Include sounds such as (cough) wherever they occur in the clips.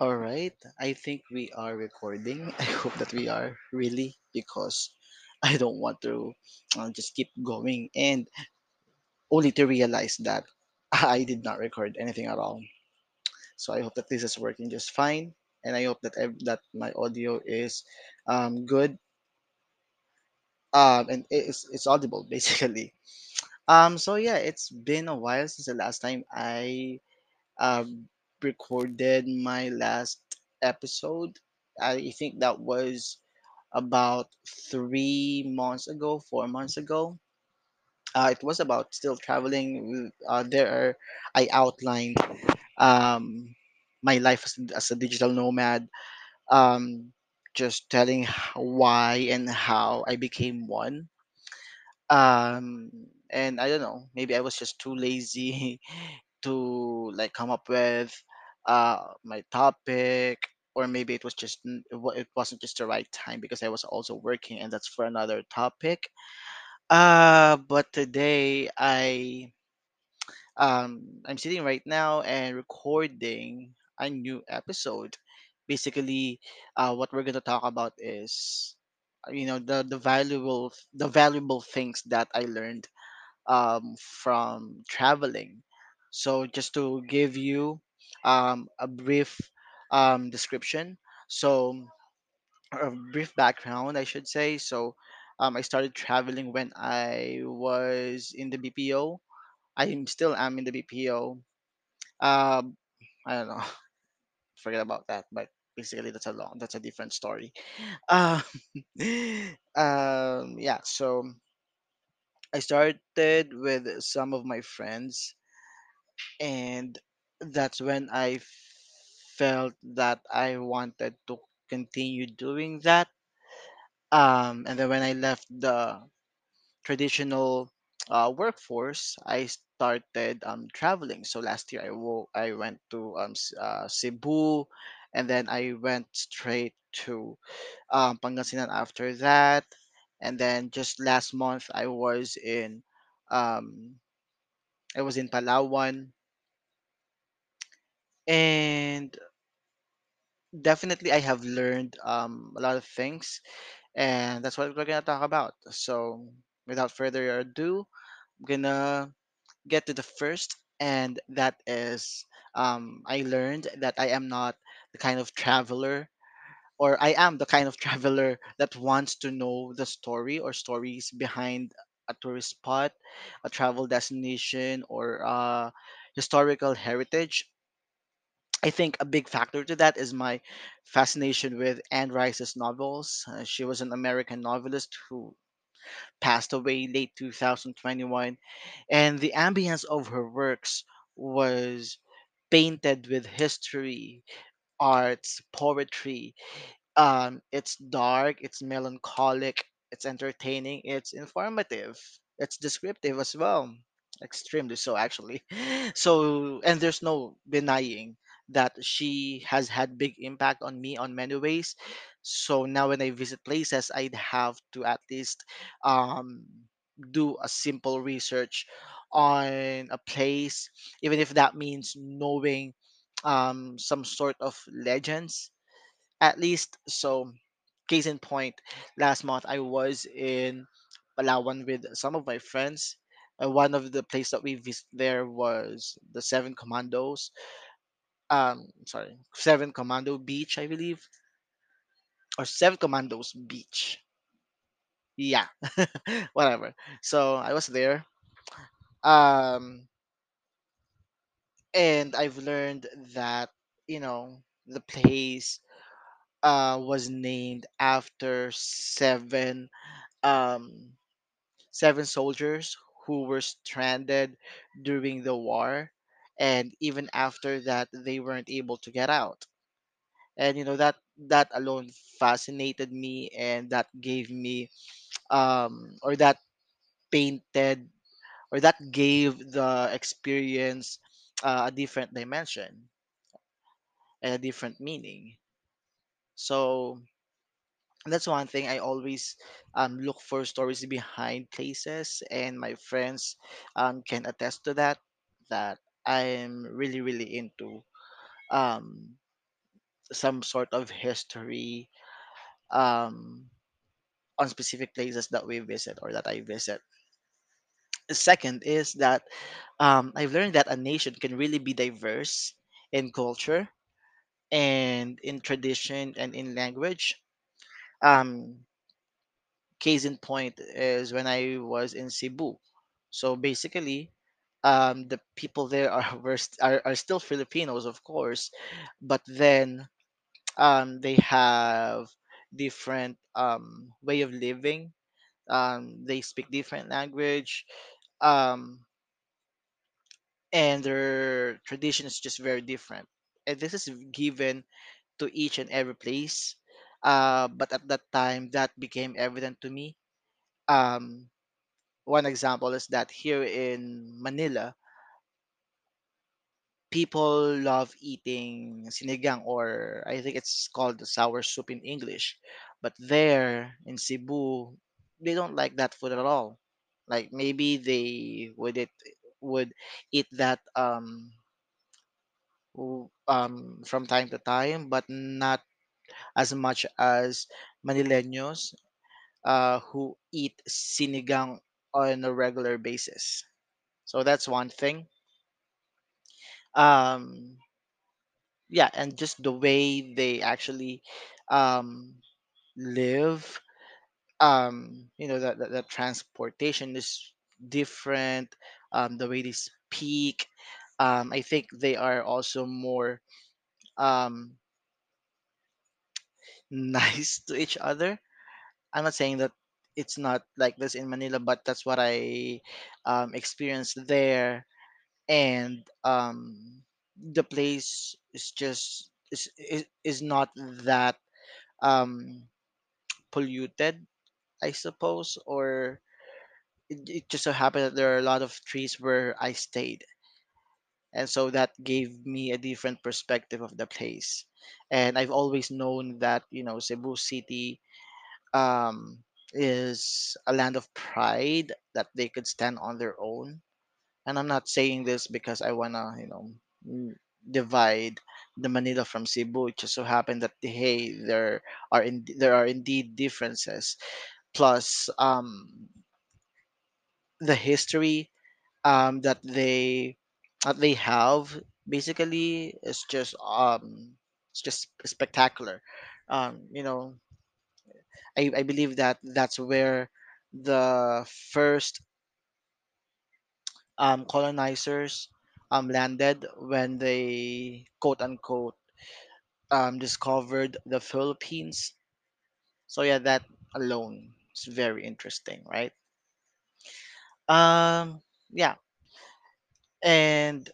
All right. I think we are recording. (laughs) I hope that we are really because (laughs) I don't want to uh, just keep going and only to realize that (laughs) I did not record anything at all. So I hope that this is working just fine, and I hope that ev- that my audio is um, good um, and it's it's audible basically. Um, so yeah, it's been a while since the last time I um, recorded my last episode. I think that was about three months ago, four months ago. Uh, it was about still traveling. Uh, there, are, I outlined um, my life as, as a digital nomad. Um, just telling why and how I became one. Um, and I don't know, maybe I was just too lazy (laughs) to like come up with uh my topic or maybe it was just it wasn't just the right time because I was also working and that's for another topic uh but today I um I'm sitting right now and recording a new episode basically uh what we're going to talk about is you know the the valuable the valuable things that I learned um, from traveling. So, just to give you um, a brief um, description, so a brief background, I should say. So, um, I started traveling when I was in the BPO. I am still am in the BPO. Um, I don't know, (laughs) forget about that, but basically that's a long, that's a different story. (laughs) Um, um, yeah. So I started with some of my friends and that's when I felt that I wanted to continue doing that. Um, and then when I left the traditional uh, workforce, I started um, traveling. So last year I wo- I went to um, uh, Cebu, and then I went straight to um, Pangasinan after that, and then just last month I was in um, I was in Palawan, and definitely I have learned um, a lot of things, and that's what we're gonna talk about. So, without further ado, I'm gonna get to the first, and that is um, I learned that I am not the kind of traveler, or I am the kind of (laughs) traveler that wants to know the story or stories behind a tourist spot, a travel destination, or uh, historical heritage I think a big factor to that is my fascination with Anne Rice's novels. Uh, she was an American novelist who passed away late 2021, and the ambience of her works was painted with history, arts, poetry, um, it's dark, it's melancholic, it's entertaining, it's informative, it's descriptive as well. Extremely so, actually. (laughs) So, and there's no denying that she has had big impact on me on many ways. So now when I visit places, I'd have to at least um, do a simple research on a place, even if that means knowing um, some sort of legends at least so case in point last month i was in palawan with some of my friends and one of the places that we visited there was the seven commandos um sorry seven commando beach i believe. Or seven commandos beach. Yeah (laughs) whatever. So i was there. Um and i've learned that you know the place uh was named after seven um seven soldiers who were stranded during the war and even after that they weren't able to get out and you know that that alone fascinated me and that gave me um or that painted or that gave the experience uh, a different dimension and a different meaning so that's one thing I always um, look for stories behind places, and my friends um, can attest to that. That I'm really, really into um, some sort of history um, on specific places that we visit or that I visit. Second is that um, I've learned that a nation can really be diverse in culture and in tradition and in language. Um, case in point is when I was in Cebu. So basically, um, the people there are, were st- are are still Filipinos, of course, but then um, they have different um, way of living. Um, they speak different language, um, and their tradition is just very different. And this is given to each and every place. Uh, but at that time, that became evident to me. Um, one example is that here in Manila, people love eating sinigang or I think it's called the sour soup in English. But there in Cebu, they don't like that food at all. Like maybe they would it would eat that um um from time to time, but not as much as Manileños uh who eat sinigang on a regular basis. So that's one thing. Um yeah and just the way they actually um live um you know that the transportation is different um the way they speak um i think they are also more um (laughs) nice to each other i'm not saying that it's not like this in manila but that's what i um experienced there and um the place is just is is, is not that um polluted, I suppose, or it, it just so happened that there are a lot of trees where I stayed, and so that gave me a different perspective of the place. And I've always known that you know Cebu City um, is a land of pride that they could stand on their own. And I'm not saying this because I wanna you know divide the Manila from Cebu. It just so happened that hey, there are in, there are indeed differences plus um, the history um, that they that they have basically is just um, it's just spectacular. Um, you know, I, I believe that that's where the first um, colonizers um, landed when they quote unquote um, discovered the Philippines. So yeah, that alone is very interesting, right? Um, yeah, and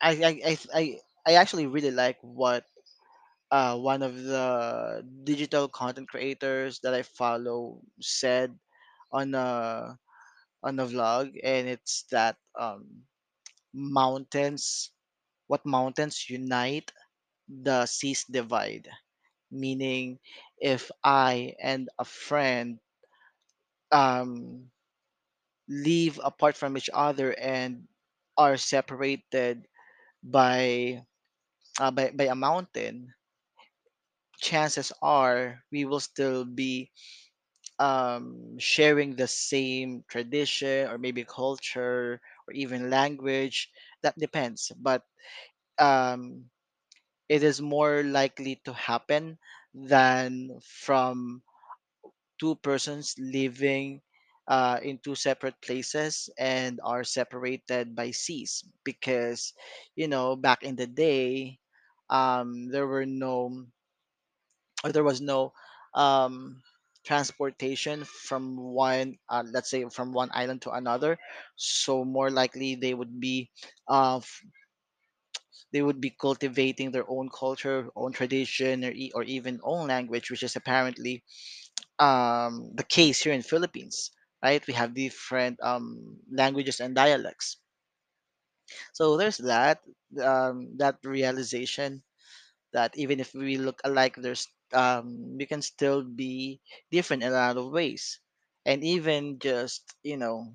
I I I I, I actually really like what uh one of the digital content creators that I follow said on a on a vlog and it's that um mountains what mountains unite the seas divide. Meaning if I and a friend um live apart from each other and are separated by uh, by, by a mountain chances are we will still be um, sharing the same tradition or maybe culture or even language. That depends, but um, it is more likely to happen than from two persons living uh, in two separate places and are separated by seas because you know back in the day um, there were no or there was no um, transportation from one uh, let's say from one island to another so more likely they would be uh, f- they would be cultivating their own culture own tradition or, e- or even own language which is apparently um, the case here in philippines right? We have different um, languages and dialects. So there's that um, that realization that even if we look alike, there's um, we can still be different in a lot of ways, and even just you know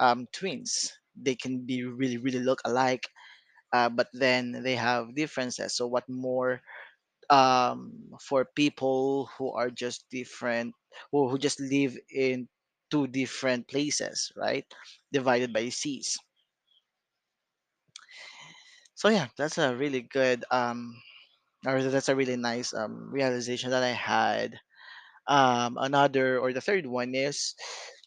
um, twins, they can be really really look alike, uh, but then they have differences. So what more? um, for people who are just different, who, who just live in two different places, right? Divided by seas. So yeah, that's a really good um, or that's a really nice um realization that I had. Um, another or the third one is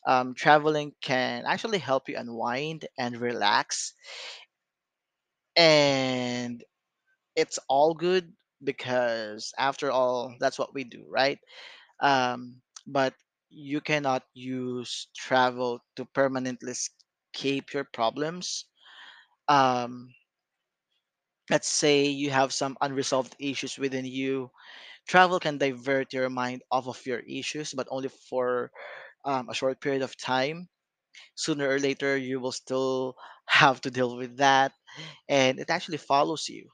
um, traveling can actually help you unwind and relax, and it's all good because after all, that's what we do, right? um, but you cannot use travel to permanently escape your problems. Um, let's say you have some unresolved issues within you. Travel can divert your mind off of your issues, but only for um, a short period of time. Sooner or later, you will still (laughs) have to deal with that, and it actually follows you.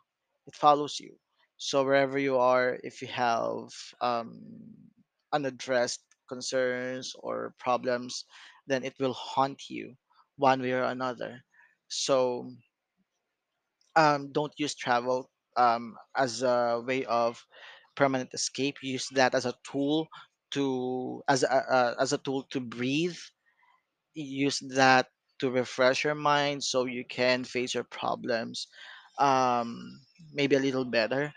It follows you. So wherever you are, if you have um, unaddressed concerns or problems, then it will haunt you one way or another. So um, don't use travel um, as a way of permanent escape. Use that as a tool to as a, as a tool to breathe. Use that to refresh your mind so you can face your problems um, maybe a little better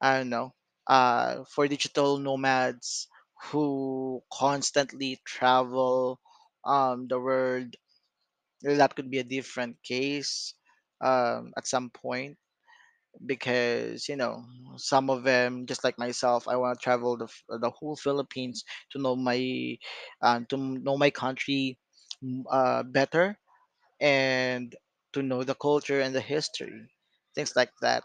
I don't know, uh, for digital nomads who constantly travel um, the world, that could be a different case um, at some point because you know some of them just like myself i want to travel the, the whole philippines to know my um, to know my country uh, better and to know the culture and the history things like that.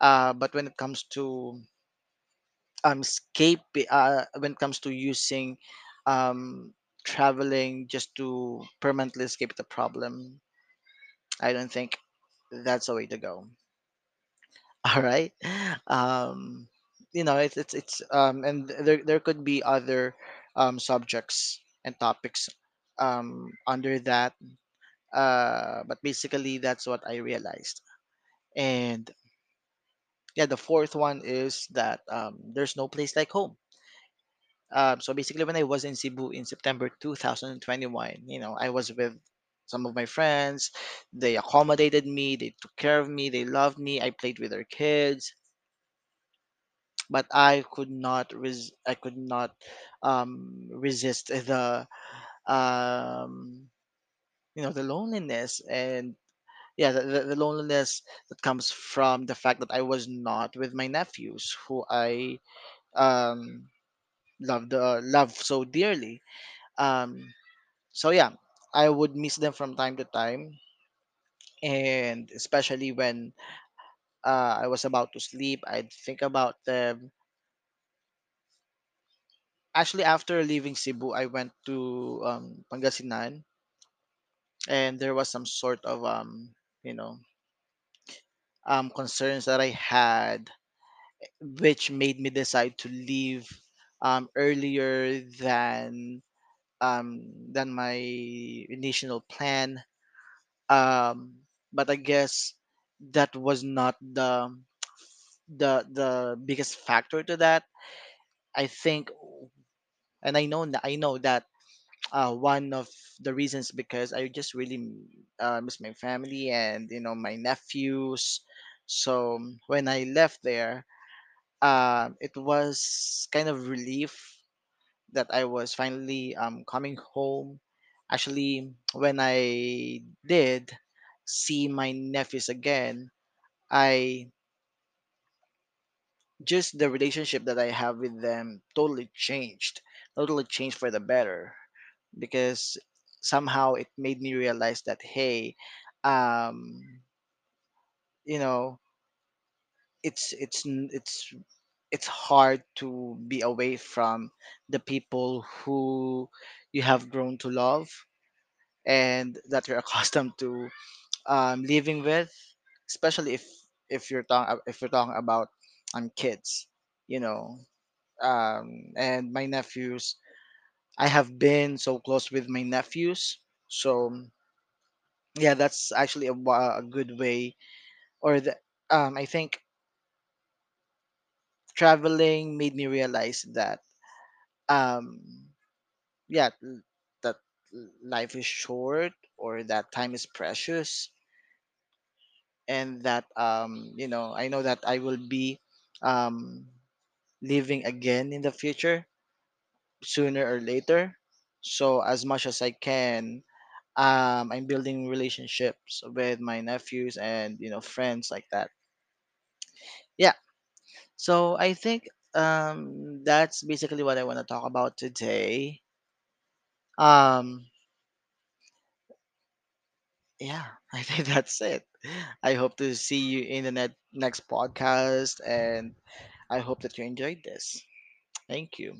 Uh, but when it comes to um escape uh, when it comes to using um traveling just to permanently escape the problem i don't think that's the way to go. (laughs) All right? Um you know it's it's, it's um and there there could be other um subjects and topics um under that uh but basically that's what i realized. And yeah the fourth one is that um there's no place like home. Um, so basically, when I was in Cebu in September 2021, you know, I was with some of my friends. They accommodated me. They took care of me. They loved me. I played with their kids, but I could not res- I could not um, resist the um, you know the loneliness and yeah the, the, loneliness that comes from the fact that I was not with my nephews who I um, loved uh, love so dearly. Um, so yeah i would miss them from time to time. And especially when uh, i was about to sleep i'd think about them. Actually after leaving cebu i went to um, pangasinan. And there was some sort of um, you know um, concerns that i had which made me decide to leave um, earlier than um, than my initial plan. Um, but i guess that was not the the the biggest factor to that. I think and i know i know that uh, one of the reasons because i just really uh, miss my family and you know my nephews. So when i left there um, it was kind of relief that i was finally um, coming home actually when i did see my nephews again i just the relationship that I have with them totally changed, totally changed for the better because somehow it made me realize that hey, um, you know, it's it's it's it's hard to be away from the people who you have grown to love and that you're (laughs) accustomed to um, living with, especially if if you're talking if you're talking about um kids, you know, um, and my nephews. I have been so close with my nephews, so yeah, that's actually a, a good way. Or the um, I think traveling made me realize that um yeah that life is short or that time is precious. And that um you know i know that i will be um living again in the future sooner or later. So as much as i can um i'm building relationships with my nephews and you know friends like that. Yeah so i think um that's basically what i want to talk about today. Um yeah (laughs) i think that's it. I hope to see you in the net, next podcast and i hope that you enjoyed this. Thank you